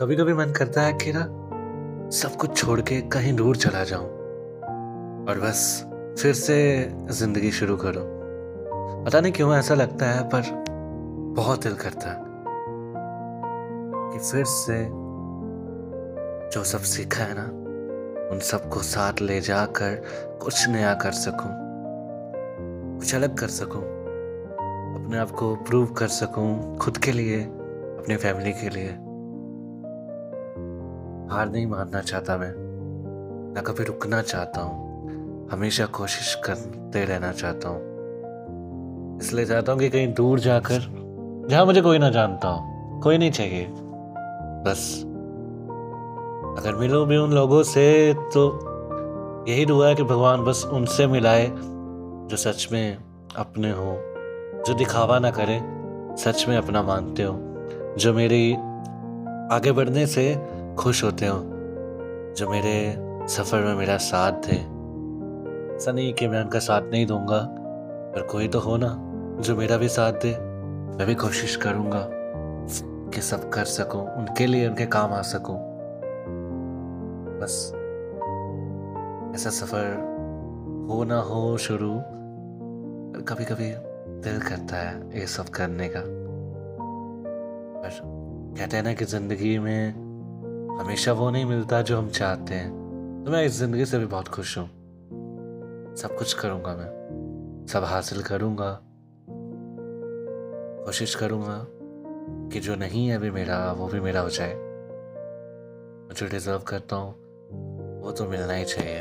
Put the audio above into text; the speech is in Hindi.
कभी कभी मन करता है कि ना, सब कुछ छोड़ के कहीं दूर चला जाऊँ। और बस, फिर से ज़िंदगी शुरू करूँ। पता नहीं क्यों ऐसा लगता है, पर बहुत दिल करता है कि फिर से जो सब सीखा है ना, उन सबको साथ ले जाकर कुछ नया कर सकूँ, कुछ अलग कर सकूँ, अपने आप को प्रूव कर सकूँ, खुद के लिए, अपनी फैमिली के लिए। हार नहीं मानना चाहता मैं। ना कभी रुकना चाहता हूँ। हमेशा कोशिश करते रहना चाहता हूँ। इसलिए चाहता हूँ कि कहीं दूर जाकर, जहाँ मुझे कोई ना जानता हो, कोई नहीं चाहिए। बस। अगर मिलूँ भी उन लोगों से तो यही दुआ है कि भगवान बस उनसे मिलाए, जो सच में अपने हो, जो दिखावा ना करे, सच में अपना मानते हो, जो मेरी आगे बढ़ने से खुश होते हो जो मेरे सफ़र में मेरा साथ थे ऐसा नहीं कि मैं उनका साथ नहीं दूँगा, पर कोई तो हो ना जो मेरा भी साथ दे। मैं भी कोशिश करूँगा कि सब कर सकूँ, उनके लिए उनके काम आ सकूँ। बस ऐसा सफ़र हो ना हो शुरू कभी कभी दिल करता है ये सब करने का। पर कहते हैं ना कि ज़िंदगी में हमेशा वो नहीं मिलता जो हम चाहते हैं। तो मैं इस ज़िंदगी से भी बहुत खुश हूँ। सब कुछ करूँगा मैं। सब हासिल करूँगा। कोशिश करूँगा कि जो नहीं है अभी मेरा, वो भी मेरा हो जाए। मैं जो डिज़र्व करता हूँ, वो तो मिलना ही चाहिए।